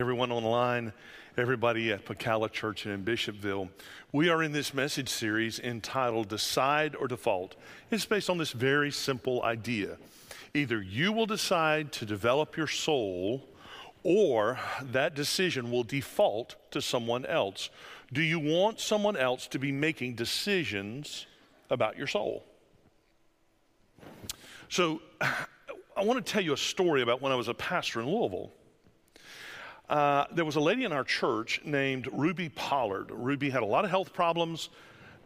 everyone online, everybody at Pacala Church and in Bishopville. We are in this message series entitled Decide or Default. It's based on this very simple idea. Either you will decide to develop your soul, or that decision will default to someone else. Do you want someone else to be making decisions about your soul? So, I want to tell you a story about when I was a pastor in Louisville. Uh, there was a lady in our church named Ruby Pollard. Ruby had a lot of health problems,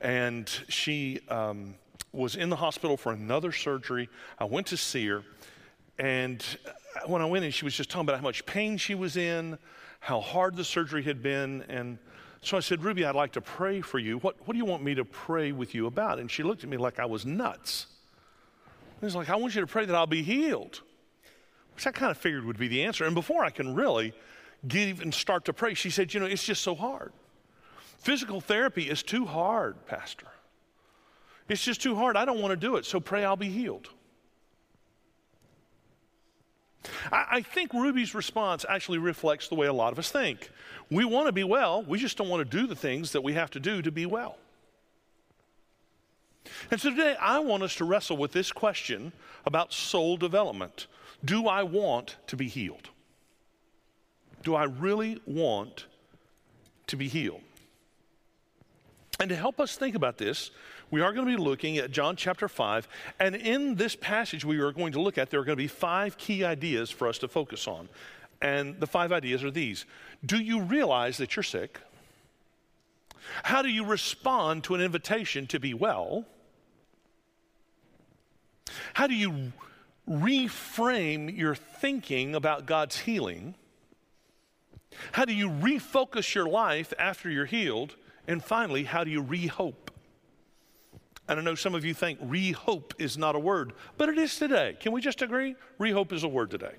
and she um, was in the hospital for another surgery. I went to see her, and when I went in, she was just talking about how much pain she was in, how hard the surgery had been, and so I said, Ruby, I'd like to pray for you. What, what do you want me to pray with you about? And she looked at me like I was nuts. And was like, I want you to pray that I'll be healed, which I kind of figured would be the answer. And before I can really get and start to pray. She said, You know, it's just so hard. Physical therapy is too hard, Pastor. It's just too hard. I don't want to do it, so pray I'll be healed. I, I think Ruby's response actually reflects the way a lot of us think. We want to be well, we just don't want to do the things that we have to do to be well. And so today I want us to wrestle with this question about soul development. Do I want to be healed? Do I really want to be healed? And to help us think about this, we are going to be looking at John chapter 5. And in this passage we are going to look at, there are going to be five key ideas for us to focus on. And the five ideas are these Do you realize that you're sick? How do you respond to an invitation to be well? How do you reframe your thinking about God's healing? How do you refocus your life after you're healed? And finally, how do you rehope? And I know some of you think rehope is not a word, but it is today. Can we just agree? Rehope is a word today.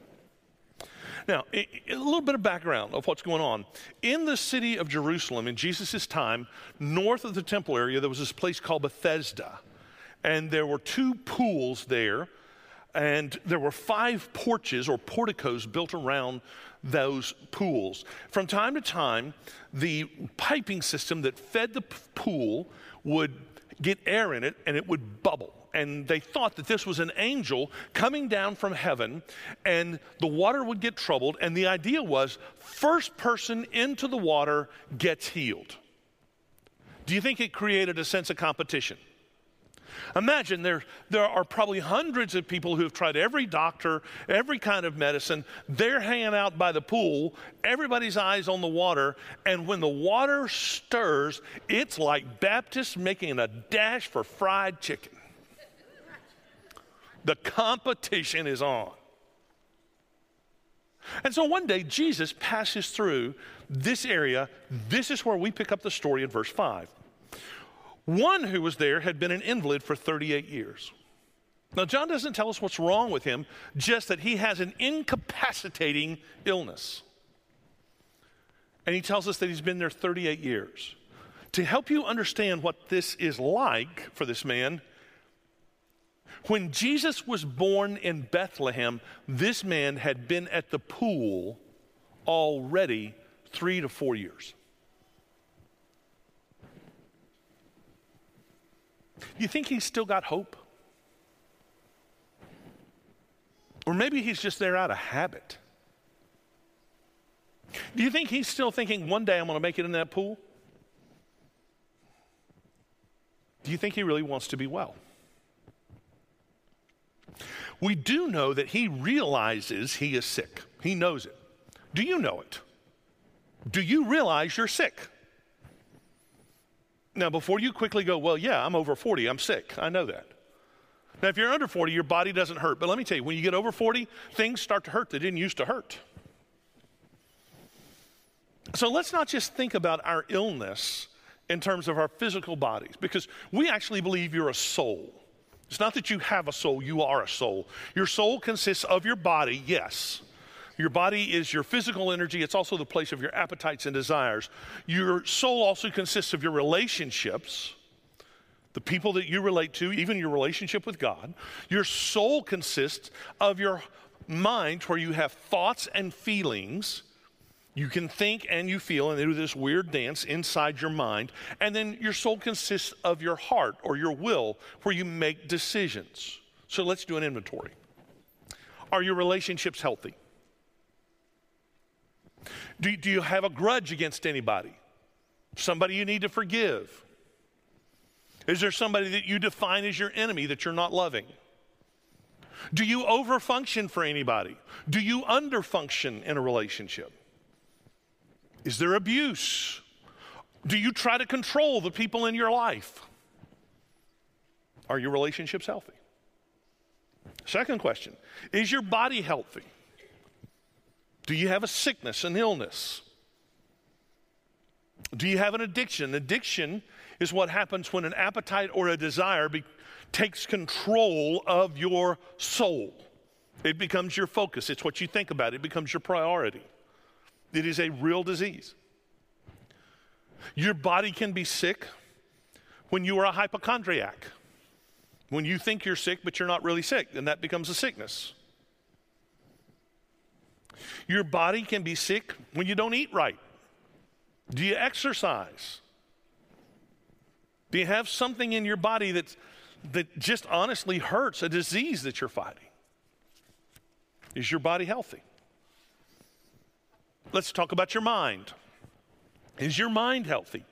Now, a little bit of background of what's going on. In the city of Jerusalem, in Jesus' time, north of the temple area, there was this place called Bethesda. And there were two pools there, and there were five porches or porticos built around those pools. From time to time, the piping system that fed the pool would get air in it and it would bubble. And they thought that this was an angel coming down from heaven and the water would get troubled. And the idea was first person into the water gets healed. Do you think it created a sense of competition? Imagine there, there are probably hundreds of people who have tried every doctor, every kind of medicine. They're hanging out by the pool, everybody's eyes on the water, and when the water stirs, it's like Baptists making a dash for fried chicken. The competition is on. And so one day, Jesus passes through this area. This is where we pick up the story in verse 5. One who was there had been an invalid for 38 years. Now, John doesn't tell us what's wrong with him, just that he has an incapacitating illness. And he tells us that he's been there 38 years. To help you understand what this is like for this man, when Jesus was born in Bethlehem, this man had been at the pool already three to four years. Do you think he's still got hope? Or maybe he's just there out of habit. Do you think he's still thinking, one day I'm going to make it in that pool? Do you think he really wants to be well? We do know that he realizes he is sick. He knows it. Do you know it? Do you realize you're sick? Now, before you quickly go, well, yeah, I'm over 40, I'm sick. I know that. Now, if you're under 40, your body doesn't hurt. But let me tell you, when you get over 40, things start to hurt that didn't used to hurt. So let's not just think about our illness in terms of our physical bodies, because we actually believe you're a soul. It's not that you have a soul, you are a soul. Your soul consists of your body, yes. Your body is your physical energy, it's also the place of your appetites and desires. Your soul also consists of your relationships, the people that you relate to, even your relationship with God. Your soul consists of your mind, where you have thoughts and feelings. You can think and you feel, and they do this weird dance inside your mind. And then your soul consists of your heart or your will, where you make decisions. So let's do an inventory. Are your relationships healthy? Do, do you have a grudge against anybody? Somebody you need to forgive? Is there somebody that you define as your enemy that you're not loving? Do you overfunction for anybody? Do you underfunction in a relationship? Is there abuse? Do you try to control the people in your life? Are your relationships healthy? Second question Is your body healthy? Do you have a sickness, an illness? Do you have an addiction? Addiction is what happens when an appetite or a desire be- takes control of your soul. It becomes your focus, it's what you think about, it becomes your priority. It is a real disease. Your body can be sick when you are a hypochondriac. When you think you're sick, but you're not really sick, then that becomes a sickness. Your body can be sick when you don't eat right. Do you exercise? Do you have something in your body that's, that just honestly hurts, a disease that you're fighting? Is your body healthy? Let's talk about your mind. Is your mind healthy?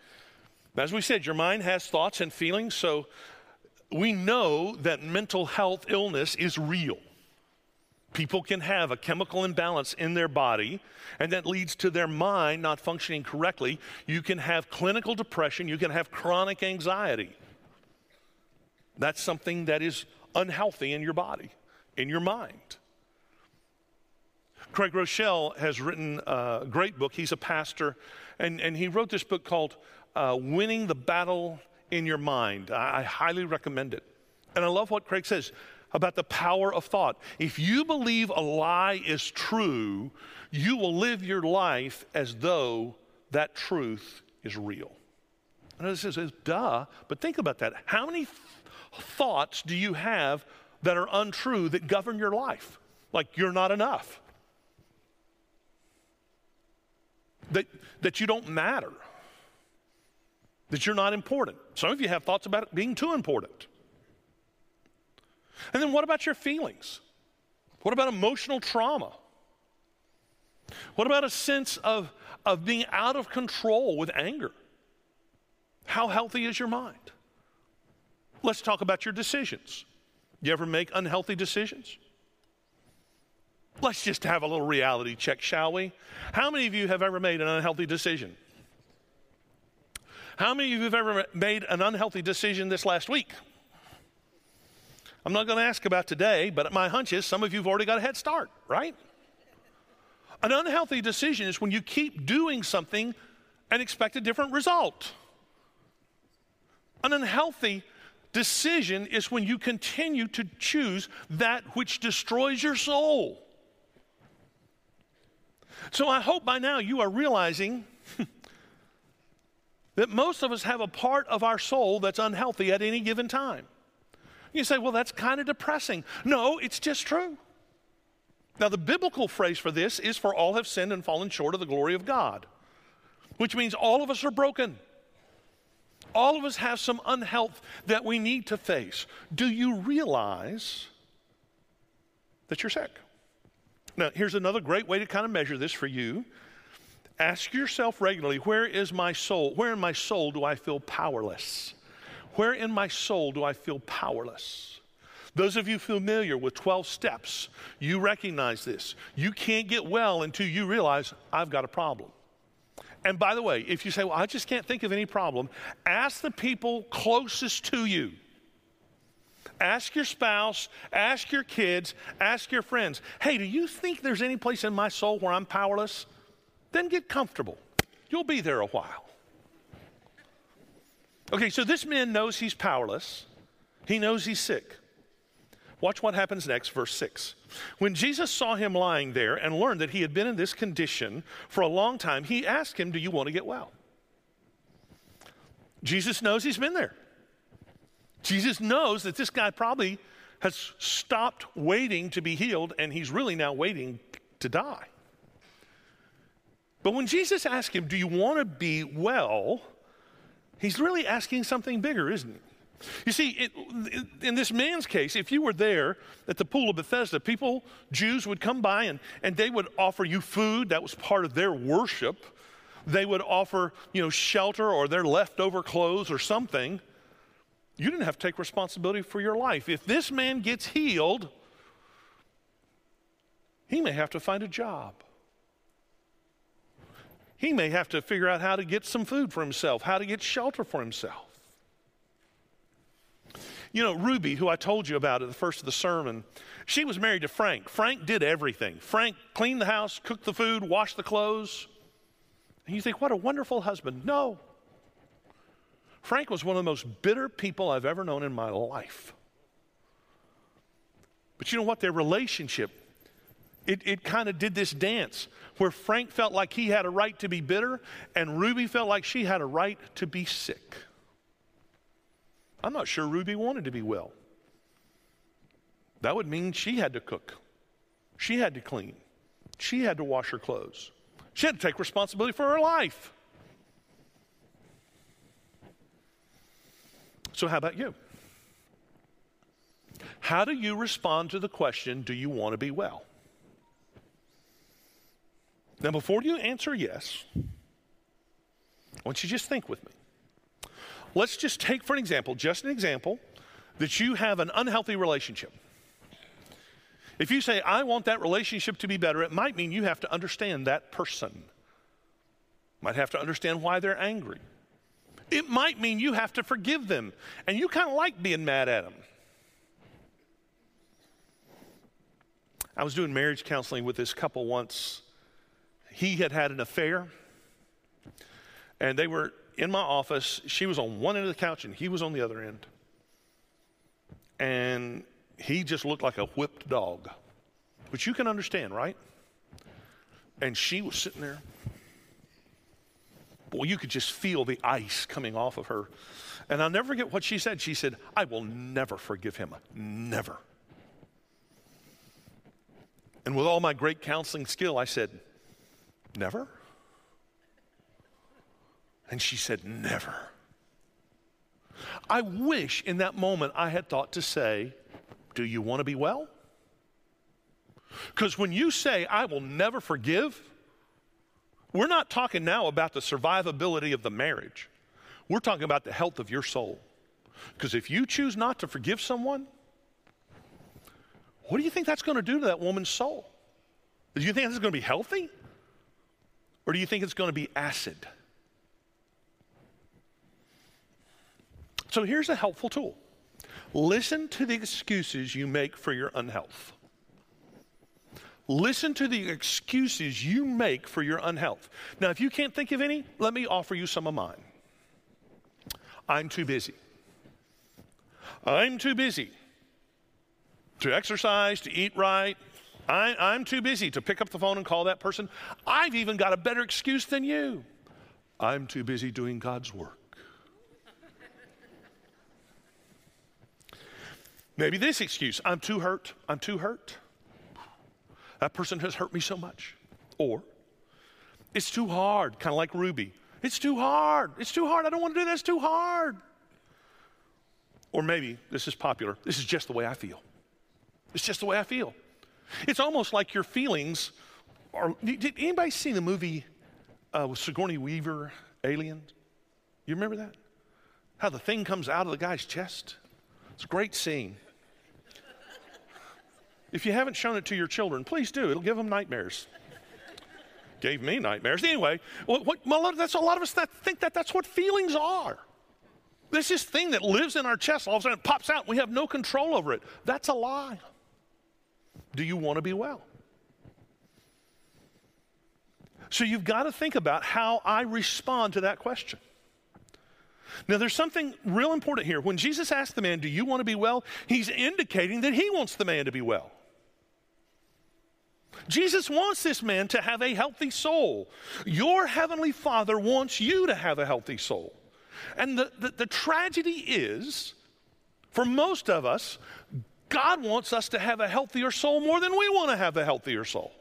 As we said, your mind has thoughts and feelings, so we know that mental health illness is real. People can have a chemical imbalance in their body, and that leads to their mind not functioning correctly. You can have clinical depression, you can have chronic anxiety. That's something that is unhealthy in your body, in your mind. Craig Groeschel has written a great book. He's a pastor, and, and he wrote this book called uh, Winning the Battle in Your Mind. I, I highly recommend it. And I love what Craig says about the power of thought. If you believe a lie is true, you will live your life as though that truth is real. And it says, duh, but think about that. How many th- thoughts do you have that are untrue that govern your life? Like you're not enough that, that you don't matter, that you're not important. Some of you have thoughts about being too important. And then what about your feelings? What about emotional trauma? What about a sense of, of being out of control with anger? How healthy is your mind? Let's talk about your decisions. You ever make unhealthy decisions? Let's just have a little reality check, shall we? How many of you have ever made an unhealthy decision? How many of you have ever made an unhealthy decision this last week? I'm not going to ask about today, but my hunch is some of you have already got a head start, right? An unhealthy decision is when you keep doing something and expect a different result. An unhealthy decision is when you continue to choose that which destroys your soul. So I hope by now you are realizing that most of us have a part of our soul that's unhealthy at any given time. You say, well, that's kind of depressing. No, it's just true. Now, the biblical phrase for this is for all have sinned and fallen short of the glory of God, which means all of us are broken. All of us have some unhealth that we need to face. Do you realize that you're sick? Now, here's another great way to kind of measure this for you. Ask yourself regularly, where is my soul? Where in my soul do I feel powerless? Where in my soul do I feel powerless? Those of you familiar with 12 steps, you recognize this. You can't get well until you realize I've got a problem. And by the way, if you say, Well, I just can't think of any problem, ask the people closest to you. Ask your spouse, ask your kids, ask your friends. Hey, do you think there's any place in my soul where I'm powerless? Then get comfortable. You'll be there a while. Okay, so this man knows he's powerless. He knows he's sick. Watch what happens next, verse 6. When Jesus saw him lying there and learned that he had been in this condition for a long time, he asked him, Do you want to get well? Jesus knows he's been there. Jesus knows that this guy probably has stopped waiting to be healed and he's really now waiting to die. But when Jesus asked him, Do you want to be well? He's really asking something bigger, isn't he? You see, it, in this man's case, if you were there at the pool of Bethesda, people, Jews, would come by and, and they would offer you food. That was part of their worship. They would offer, you know, shelter or their leftover clothes or something. You didn't have to take responsibility for your life. If this man gets healed, he may have to find a job. He may have to figure out how to get some food for himself, how to get shelter for himself. You know, Ruby, who I told you about at the first of the sermon, she was married to Frank. Frank did everything. Frank cleaned the house, cooked the food, washed the clothes. And you think, what a wonderful husband. No. Frank was one of the most bitter people I've ever known in my life. But you know what? Their relationship, it, it kind of did this dance where Frank felt like he had a right to be bitter and Ruby felt like she had a right to be sick. I'm not sure Ruby wanted to be well. That would mean she had to cook, she had to clean, she had to wash her clothes, she had to take responsibility for her life. So, how about you? How do you respond to the question, Do you want to be well? Now, before you answer yes, I want you to just think with me. Let's just take, for an example, just an example, that you have an unhealthy relationship. If you say, I want that relationship to be better, it might mean you have to understand that person. Might have to understand why they're angry. It might mean you have to forgive them, and you kind of like being mad at them. I was doing marriage counseling with this couple once. He had had an affair, and they were in my office. She was on one end of the couch and he was on the other end. And he just looked like a whipped dog, which you can understand, right? And she was sitting there. Boy, you could just feel the ice coming off of her. And I'll never forget what she said. She said, I will never forgive him. Never. And with all my great counseling skill, I said, Never? And she said, Never. I wish in that moment I had thought to say, Do you want to be well? Because when you say, I will never forgive, we're not talking now about the survivability of the marriage. We're talking about the health of your soul. Because if you choose not to forgive someone, what do you think that's going to do to that woman's soul? Do you think it's going to be healthy? Or do you think it's going to be acid? So here's a helpful tool listen to the excuses you make for your unhealth. Listen to the excuses you make for your unhealth. Now, if you can't think of any, let me offer you some of mine. I'm too busy. I'm too busy to exercise, to eat right. I, am too busy to pick up the phone and call that person. I've even got a better excuse than you. I'm too busy doing God's work. Maybe this excuse I'm too hurt. I'm too hurt. That person has hurt me so much. Or it's too hard, kind of like Ruby. It's too hard. It's too hard. I don't want to do this. It's too hard. Or maybe this is popular. This is just the way I feel. It's just the way I feel. It's almost like your feelings are. Did anybody see the movie uh, with Sigourney Weaver, Alien? You remember that? How the thing comes out of the guy's chest? It's a great scene. If you haven't shown it to your children, please do. It'll give them nightmares. Gave me nightmares. Anyway, what, what, that's a lot of us that think that that's what feelings are. There's This is thing that lives in our chest, all of a sudden it pops out, and we have no control over it. That's a lie. Do you want to be well? So you've got to think about how I respond to that question. Now, there's something real important here. When Jesus asked the man, Do you want to be well? He's indicating that he wants the man to be well. Jesus wants this man to have a healthy soul. Your heavenly Father wants you to have a healthy soul. And the, the, the, tragedy is, for most of us, God wants us to have a healthier soul more than we want to have a healthier soul.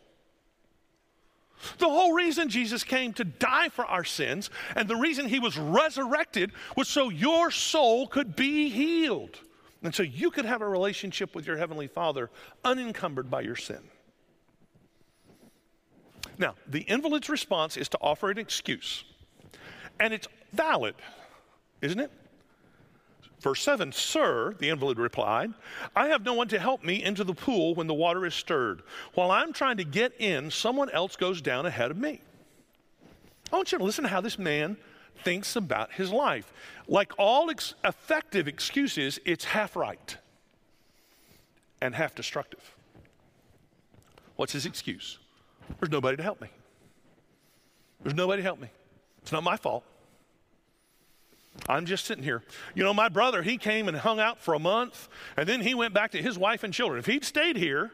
The whole reason Jesus came to die for our sins and the reason he was resurrected was so your soul could be healed. And so you could have a relationship with your Heavenly Father unencumbered by your sin. Now, the invalid's response is to offer an excuse. And it's valid, isn't it? Verse 7 Sir, the invalid replied, I have no one to help me into the pool when the water is stirred. While I'm trying to get in, someone else goes down ahead of me. I want you to listen to how this man thinks about his life. Like all ex- effective excuses, it's half right and half destructive. What's his excuse? There's nobody to help me. There's nobody to help me. It's not my fault. I'm just sitting here. You know, my brother, he came and hung out for a month, and then he went back to his wife and children. If he'd stayed here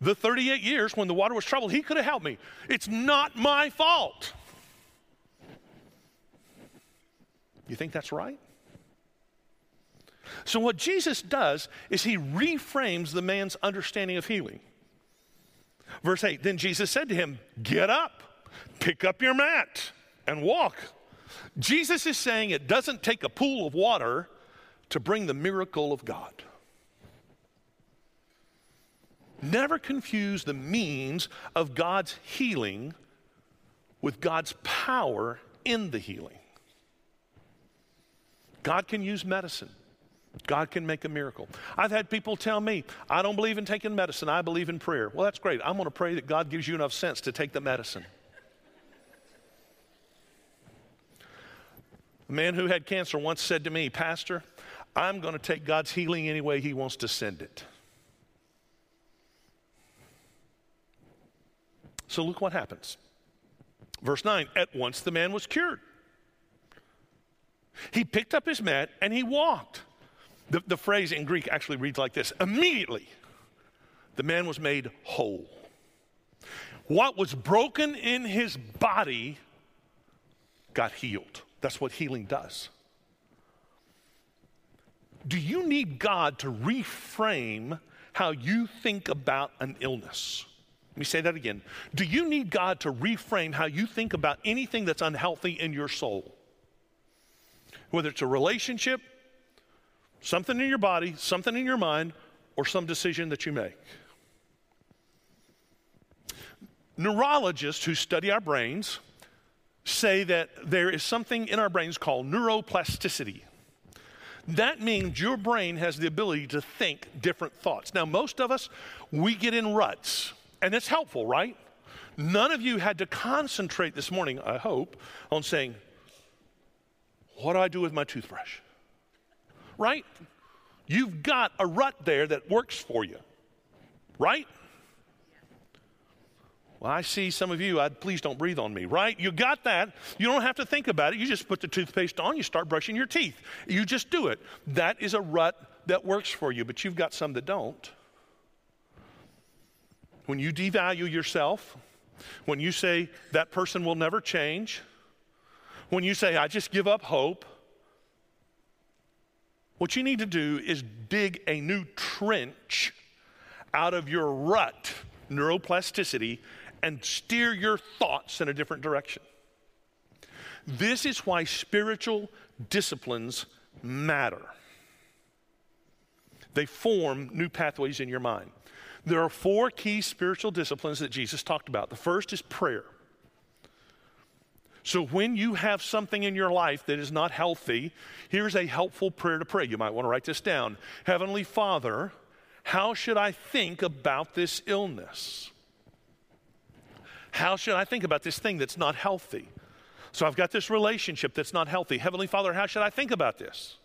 the 38 years when the water was troubled, he could have helped me. It's not my fault. You think that's right? So, what Jesus does is he reframes the man's understanding of healing. Verse 8 Then Jesus said to him, Get up, pick up your mat, and walk. Jesus is saying it doesn't take a pool of water to bring the miracle of God. Never confuse the means of God's healing with God's power in the healing. God can use medicine. God can make a miracle. I've had people tell me, I don't believe in taking medicine, I believe in prayer. Well, that's great. I'm going to pray that God gives you enough sense to take the medicine. A man who had cancer once said to me, Pastor, I'm going to take God's healing any way He wants to send it. So look what happens. Verse 9 At once the man was cured. He picked up his mat and he walked. The, the phrase in Greek actually reads like this Immediately, the man was made whole. What was broken in his body got healed. That's what healing does. Do you need God to reframe how you think about an illness? Let me say that again. Do you need God to reframe how you think about anything that's unhealthy in your soul? Whether it's a relationship, something in your body, something in your mind, or some decision that you make. Neurologists who study our brains say that there is something in our brains called neuroplasticity. That means your brain has the ability to think different thoughts. Now, most of us, we get in ruts, and it's helpful, right? None of you had to concentrate this morning, I hope, on saying, What do I do with my toothbrush? Right? You've got a rut there that works for you, right? Well, I see some of you, I'd, please don't breathe on me, right? You got that. You don't have to think about it. You just put the toothpaste on, you start brushing your teeth. You just do it. That is a rut that works for you, but you've got some that don't. When you devalue yourself, when you say that person will never change, when you say, I just give up hope, what you need to do is dig a new trench out of your rut, neuroplasticity, and steer your thoughts in a different direction. This is why spiritual disciplines matter. They form new pathways in your mind. There are four key spiritual disciplines that Jesus talked about. The first is prayer. So, when you have something in your life that is not healthy, here's a helpful prayer to pray. You might want to write this down Heavenly Father, how should I think about this illness? How should I think about this thing that's not healthy? So I've got this relationship that's not healthy. Heavenly Father, how should I think about this?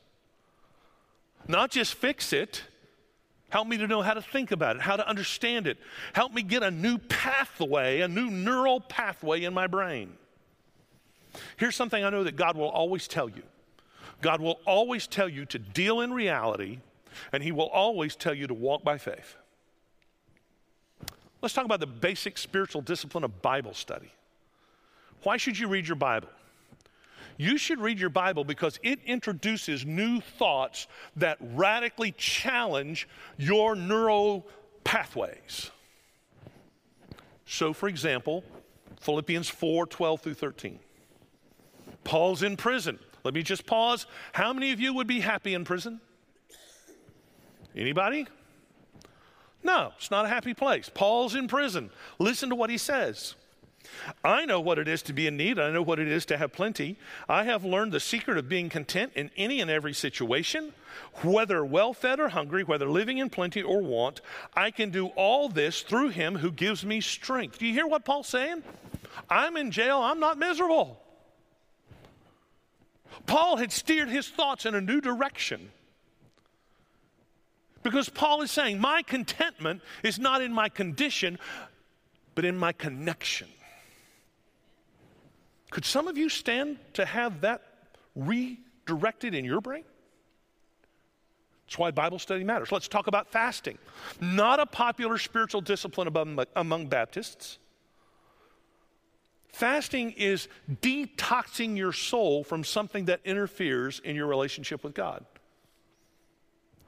Not just fix it. Help me to know how to think about it, how to understand it. Help me get a new pathway, a new neural pathway in my brain. Here's something I know that God will always tell you God will always tell you to deal in reality, and He will always tell you to walk by faith. Let's talk about the basic spiritual discipline of Bible study. Why should you read your Bible? You should read your Bible because it introduces new thoughts that radically challenge your neural pathways. So, for example, Philippians 4 12 through 13. Paul's in prison. Let me just pause. How many of you would be happy in prison? Anybody? No, it's not a happy place. Paul's in prison. Listen to what he says. I know what it is to be in need. I know what it is to have plenty. I have learned the secret of being content in any and every situation, whether well fed or hungry, whether living in plenty or want. I can do all this through him who gives me strength. Do you hear what Paul's saying? I'm in jail. I'm not miserable. Paul had steered his thoughts in a new direction. Because Paul is saying, My contentment is not in my condition, but in my connection. Could some of you stand to have that redirected in your brain? That's why Bible study matters. Let's talk about fasting. Not a popular spiritual discipline among, among Baptists. Fasting is detoxing your soul from something that interferes in your relationship with God.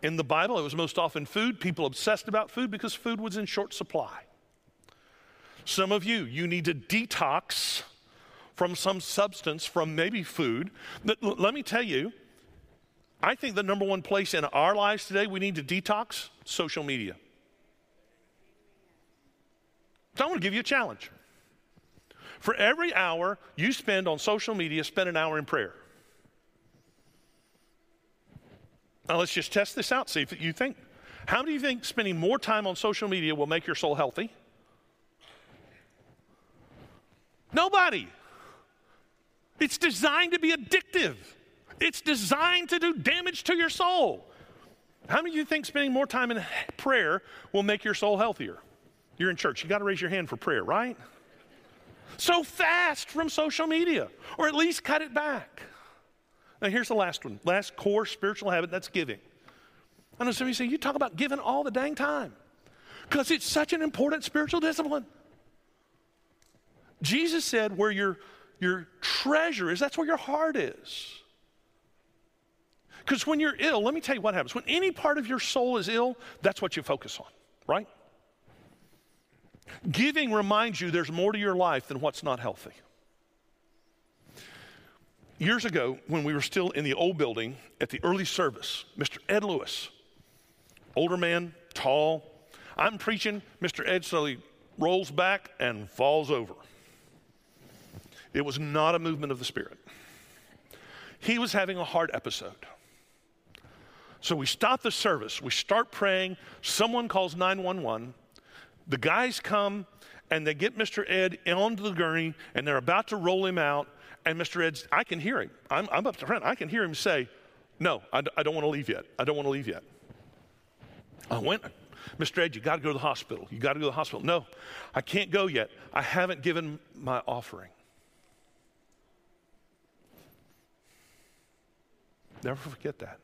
In the Bible, it was most often food. People obsessed about food because food was in short supply. Some of you, you need to detox from some substance, from maybe food. Let me tell you, I think the number one place in our lives today we need to detox social media. So I want to give you a challenge. For every hour you spend on social media, spend an hour in prayer. Now let's just test this out, see if you think. How many of you think spending more time on social media will make your soul healthy? Nobody. It's designed to be addictive. It's designed to do damage to your soul. How many of you think spending more time in prayer will make your soul healthier? You're in church. You got to raise your hand for prayer, right? So fast from social media, or at least cut it back. Now, here's the last one last core spiritual habit that's giving. I know some of you say, You talk about giving all the dang time because it's such an important spiritual discipline. Jesus said, Where your your treasure is, that's where your heart is. Because when you're ill, let me tell you what happens. When any part of your soul is ill, that's what you focus on, right? Giving reminds you there's more to your life than what's not healthy. Years ago, when we were still in the old building at the early service, Mr. Ed Lewis, older man, tall, I'm preaching, Mr. Ed slowly rolls back and falls over. It was not a movement of the Spirit. He was having a heart episode. So we stop the service, we start praying, someone calls 911. The guys come and they get Mr. Ed onto the gurney and they're about to roll him out. And Mr. Ed's, I can hear him. I'm, I'm up to front. I can hear him say, No, I, I don't want to leave yet. I don't want to leave yet. I went, Mr. Ed, you got to go to the hospital. You got to go to the hospital. No, I can't go yet. I haven't given my offering. Never forget that.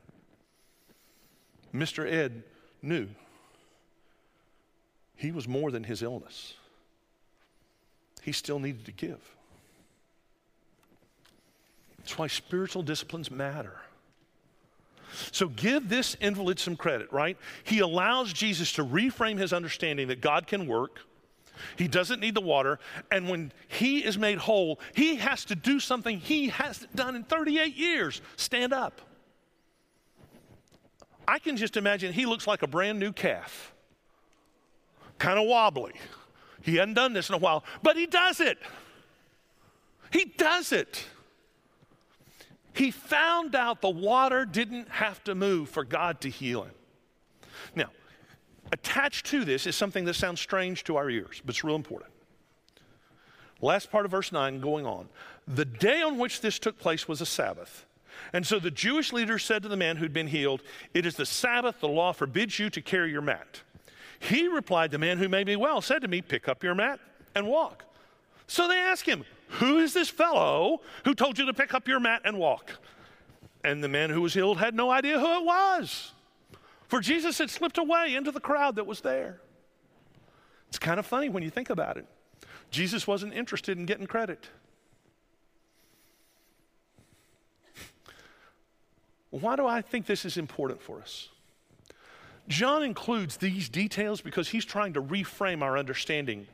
Mr. Ed knew he was more than his illness. He still needed to give. That's why spiritual disciplines matter. So give this invalid some credit, right? He allows Jesus to reframe his understanding that God can work. He doesn't need the water. And when he is made whole, he has to do something he hasn't done in 38 years stand up. I can just imagine he looks like a brand new calf, kind of wobbly. He hadn't done this in a while, but he does it. He does it. He found out the water didn't have to move for God to heal him. Now, attached to this is something that sounds strange to our ears, but it's real important. Last part of verse 9 going on. The day on which this took place was a Sabbath. And so the Jewish leaders said to the man who'd been healed, It is the Sabbath, the law forbids you to carry your mat. He replied, The man who made me well said to me, Pick up your mat and walk. So they asked him, Who is this fellow who told you to pick up your mat and walk? And the man who was healed had no idea who it was, for Jesus had slipped away into the crowd that was there. It's kind of funny when you think about it. Jesus wasn't interested in getting credit. Why do I think this is important for us? John includes these details because he's trying to reframe our understanding.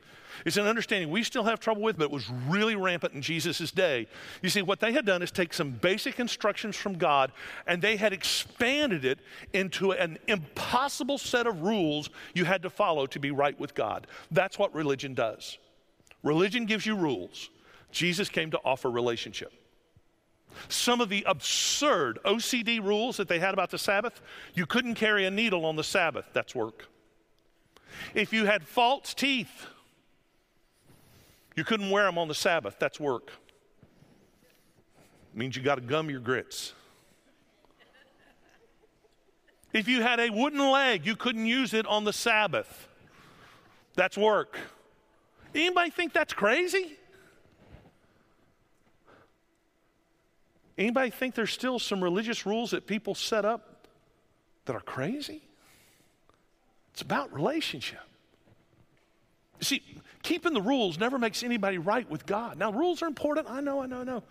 It's an understanding we still have trouble with, but it was really rampant in Jesus' day. You see, what they had done is take some basic instructions from God and they had expanded it into an impossible set of rules you had to follow to be right with God. That's what religion does. Religion gives you rules, Jesus came to offer relationship. Some of the absurd OCD rules that they had about the Sabbath you couldn't carry a needle on the Sabbath, that's work. If you had false teeth, you couldn't wear them on the Sabbath, that's work. It means you got to gum your grits. If you had a wooden leg, you couldn't use it on the Sabbath. That's work. Anybody think that's crazy? Anybody think there's still some religious rules that people set up that are crazy? It's about relationship. See, keeping the rules never makes anybody right with God. Now, rules are important. I know, I know, I know.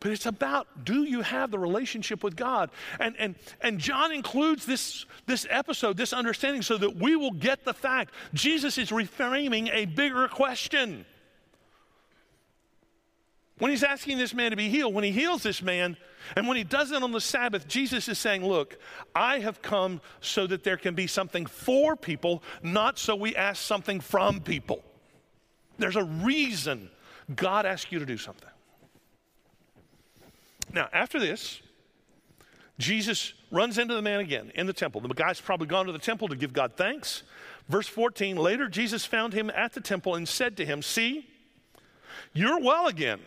But it's about do you have the relationship with God? And, and, and John includes this, this episode, this understanding, so that we will get the fact Jesus is reframing a bigger question. When he's asking this man to be healed, when he heals this man, and when he does it on the Sabbath, Jesus is saying, Look, I have come so that there can be something for people, not so we ask something from people. There's a reason God asked you to do something. Now, after this, Jesus runs into the man again in the temple. The guy's probably gone to the temple to give God thanks. Verse 14 later, Jesus found him at the temple and said to him, See, you're well again.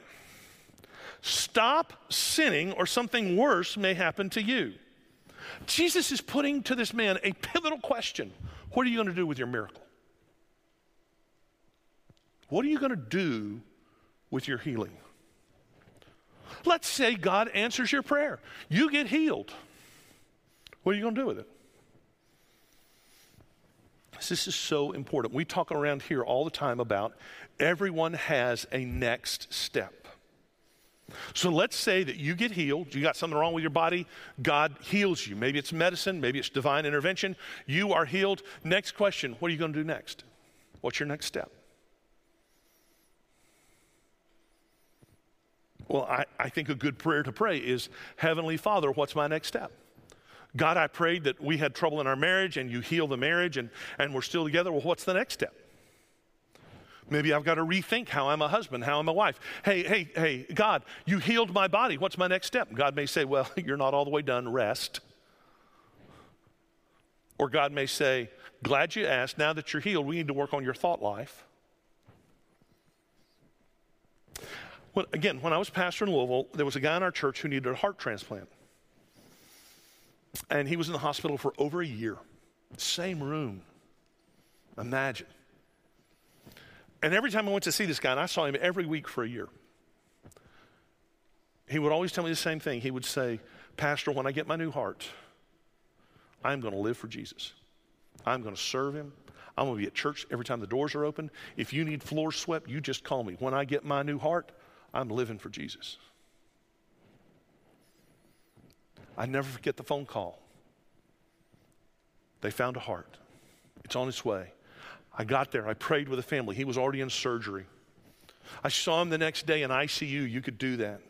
Stop sinning, or something worse may happen to you. Jesus is putting to this man a pivotal question What are you going to do with your miracle? What are you going to do with your healing? Let's say God answers your prayer. You get healed. What are you going to do with it? This is so important. We talk around here all the time about everyone has a next step. So let's say that you get healed, you got something wrong with your body, God heals you. Maybe it's medicine, maybe it's divine intervention. You are healed. Next question what are you going to do next? What's your next step? Well, I, I think a good prayer to pray is Heavenly Father, what's my next step? God, I prayed that we had trouble in our marriage and you heal the marriage and, and we're still together. Well, what's the next step? Maybe I've got to rethink how I'm a husband, how I'm a wife. Hey, hey, hey, God, you healed my body. What's my next step? God may say, Well, you're not all the way done. Rest. Or God may say, Glad you asked. Now that you're healed, we need to work on your thought life. When, again, when I was pastor in Louisville, there was a guy in our church who needed a heart transplant. And he was in the hospital for over a year. Same room. Imagine. And every time I went to see this guy, and I saw him every week for a year, he would always tell me the same thing. He would say, Pastor, when I get my new heart, I'm going to live for Jesus. I'm going to serve him. I'm going to be at church every time the doors are open. If you need floors swept, you just call me. When I get my new heart, I'm living for Jesus. I never forget the phone call. They found a heart, it's on its way. I got there. I prayed with the family. He was already in surgery. I saw him the next day in ICU. You could do that.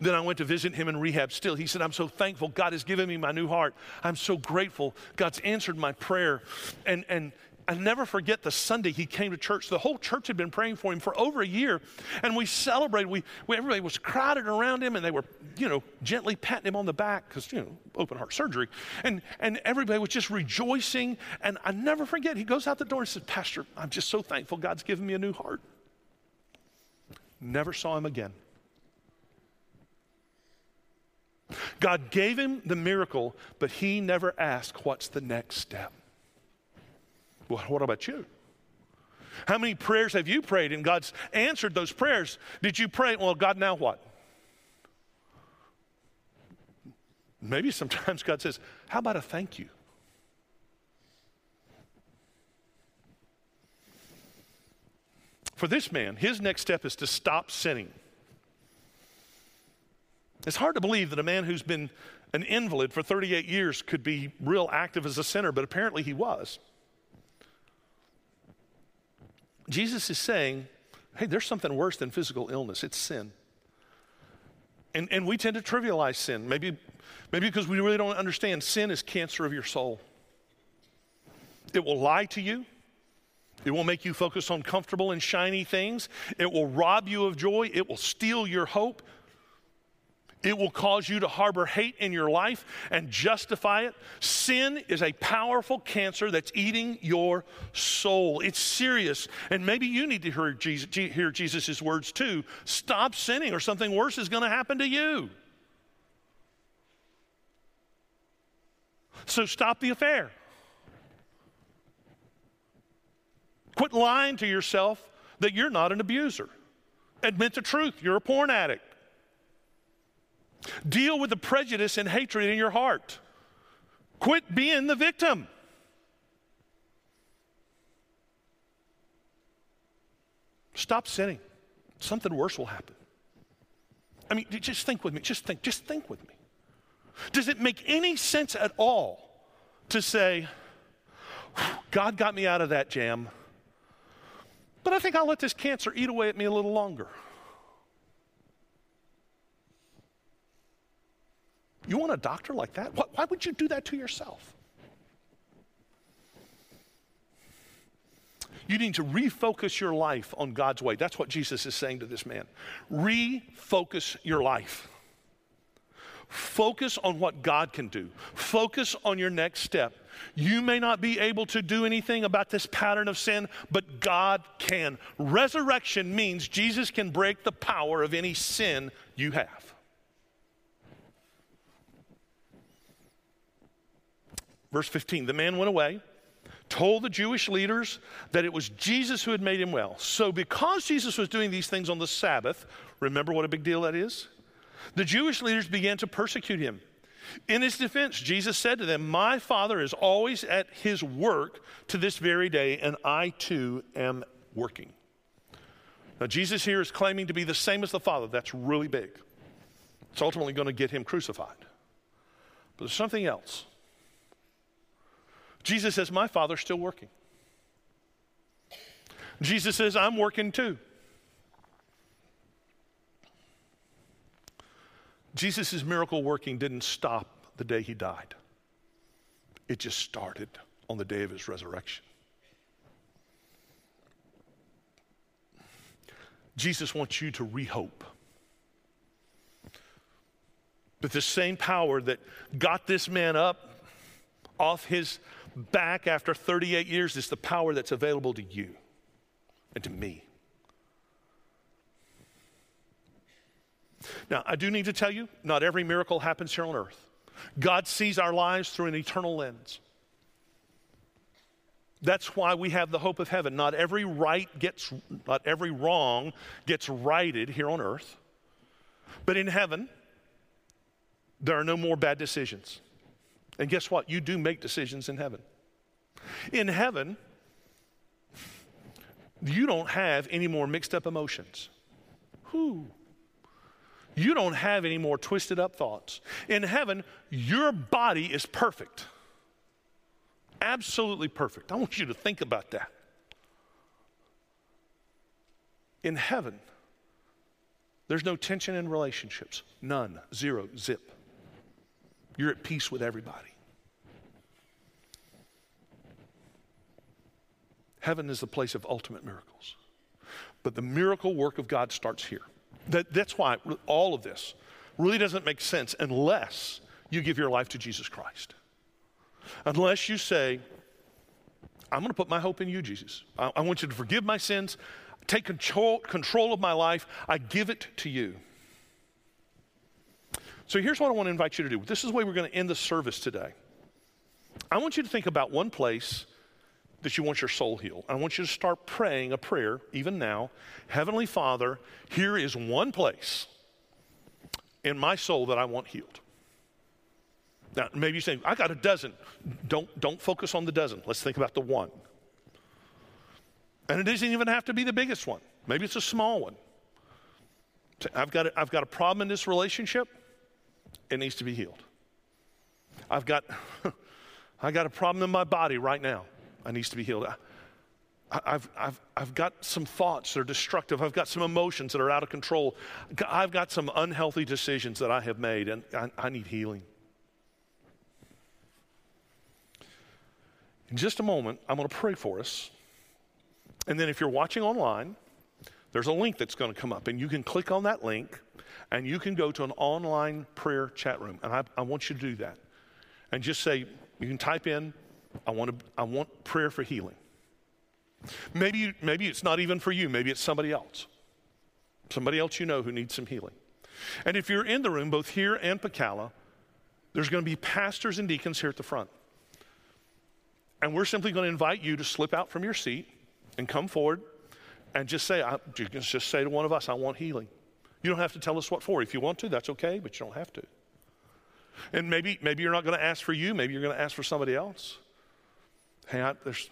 Then I went to visit him in rehab still. He said, I'm so thankful. God has given me my new heart. I'm so grateful. God's answered my prayer. And, and I never forget the Sunday he came to church. The whole church had been praying for him for over a year, and we celebrated. We, we everybody was crowded around him, and they were, you know, gently patting him on the back because you know, open heart surgery, and and everybody was just rejoicing. And I never forget. He goes out the door and says, "Pastor, I'm just so thankful God's given me a new heart." Never saw him again. God gave him the miracle, but he never asked, What's the next step? Well, what about you? How many prayers have you prayed and God's answered those prayers? Did you pray, well, God, now what? Maybe sometimes God says, How about a thank you? For this man, his next step is to stop sinning. It's hard to believe that a man who's been an invalid for 38 years could be real active as a sinner, but apparently he was. Jesus is saying, hey, there's something worse than physical illness it's sin. And, and we tend to trivialize sin, maybe, maybe because we really don't understand sin is cancer of your soul. It will lie to you. It will make you focus on comfortable and shiny things. It will rob you of joy. It will steal your hope. It will cause you to harbor hate in your life and justify it. Sin is a powerful cancer that's eating your soul. It's serious. And maybe you need to hear Jesus' hear words too. Stop sinning, or something worse is going to happen to you. So stop the affair. Quit lying to yourself that you're not an abuser. Admit the truth. You're a porn addict. Deal with the prejudice and hatred in your heart. Quit being the victim. Stop sinning. Something worse will happen. I mean, just think with me. Just think. Just think with me. Does it make any sense at all to say, God got me out of that jam, but I think I'll let this cancer eat away at me a little longer? You want a doctor like that? Why would you do that to yourself? You need to refocus your life on God's way. That's what Jesus is saying to this man. Refocus your life. Focus on what God can do. Focus on your next step. You may not be able to do anything about this pattern of sin, but God can. Resurrection means Jesus can break the power of any sin you have. Verse 15 the man went away, told the Jewish leaders that it was Jesus who had made him well. So, because Jesus was doing these things on the Sabbath, remember what a big deal that is? The Jewish leaders began to persecute him. In his defense, Jesus said to them, My Father is always at his work to this very day, and I too am working. Now, Jesus here is claiming to be the same as the Father. That's really big. It's ultimately going to get him crucified. But there's something else. Jesus says, My Father's still working. Jesus says, I'm working too. Jesus' miracle working didn't stop the day he died, it just started on the day of his resurrection. Jesus wants you to rehope. But the same power that got this man up off his back after 38 years is the power that's available to you and to me. Now, I do need to tell you, not every miracle happens here on earth. God sees our lives through an eternal lens. That's why we have the hope of heaven. Not every right gets, not every wrong gets righted here on earth. But in heaven, there are no more bad decisions. And guess what? You do make decisions in heaven. In heaven, you don't have any more mixed up emotions. Who? You don't have any more twisted up thoughts. In heaven, your body is perfect. Absolutely perfect. I want you to think about that. In heaven, there's no tension in relationships. None. Zero. Zip. You're at peace with everybody. Heaven is the place of ultimate miracles. But the miracle work of God starts here. That, that's why all of this really doesn't make sense unless you give your life to Jesus Christ. Unless you say, I'm going to put my hope in you, Jesus. I, I want you to forgive my sins, take control, control of my life. I give it to you. So here's what I want to invite you to do. This is the way we're going to end the service today. I want you to think about one place that you want your soul healed. I want you to start praying a prayer, even now. Heavenly Father, here is one place in my soul that I want healed. Now, maybe you say, I got a dozen. Don't, don't focus on the dozen. Let's think about the one. And it doesn't even have to be the biggest one. Maybe it's a small one. I've got a, I've got a problem in this relationship. It needs to be healed. I've got, I got a problem in my body right now. It needs to be healed. I, I've, I've, I've got some thoughts that are destructive. I've got some emotions that are out of control. I've got some unhealthy decisions that I have made, and I, I need healing. In just a moment, I'm going to pray for us. And then if you're watching online, there's a link that's going to come up, and you can click on that link and you can go to an online prayer chat room. And I, I want you to do that. And just say, you can type in, I want, to, I want prayer for healing. Maybe, maybe it's not even for you, maybe it's somebody else. Somebody else you know who needs some healing. And if you're in the room, both here and Pacala, there's going to be pastors and deacons here at the front. And we're simply going to invite you to slip out from your seat and come forward and just say, I, you can just say to one of us, I want healing. You don't have to tell us what for. If you want to, that's okay, but you don't have to. And maybe, maybe you're not going to ask for you, maybe you're going to ask for somebody else. Hey, I, there's,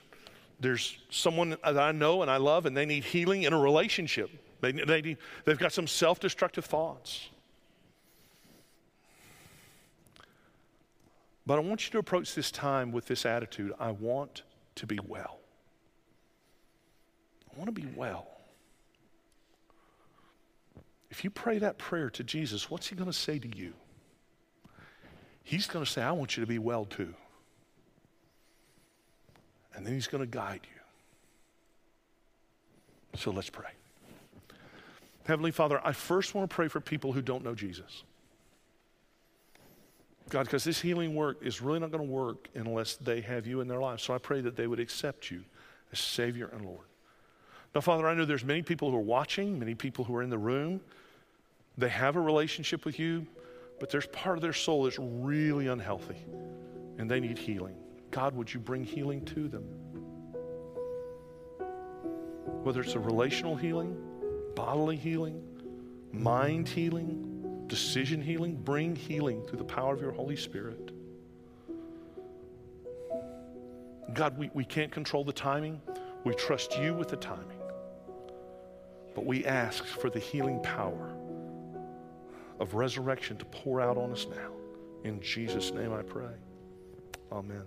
there's someone that I know and I love, and they need healing in a relationship. They, they need, they've got some self destructive thoughts. But I want you to approach this time with this attitude I want to be well. I want to be well. If you pray that prayer to Jesus, what's he going to say to you? He's going to say, I want you to be well too. And then he's going to guide you. So let's pray. Heavenly Father, I first want to pray for people who don't know Jesus. God, because this healing work is really not going to work unless they have you in their lives. So I pray that they would accept you as Savior and Lord. Now, Father, I know there's many people who are watching, many people who are in the room. They have a relationship with you, but there's part of their soul that's really unhealthy and they need healing. God, would you bring healing to them? Whether it's a relational healing, bodily healing, mind healing, decision healing, bring healing through the power of your Holy Spirit. God, we, we can't control the timing. We trust you with the timing. But we ask for the healing power of resurrection to pour out on us now. In Jesus' name I pray. Amen.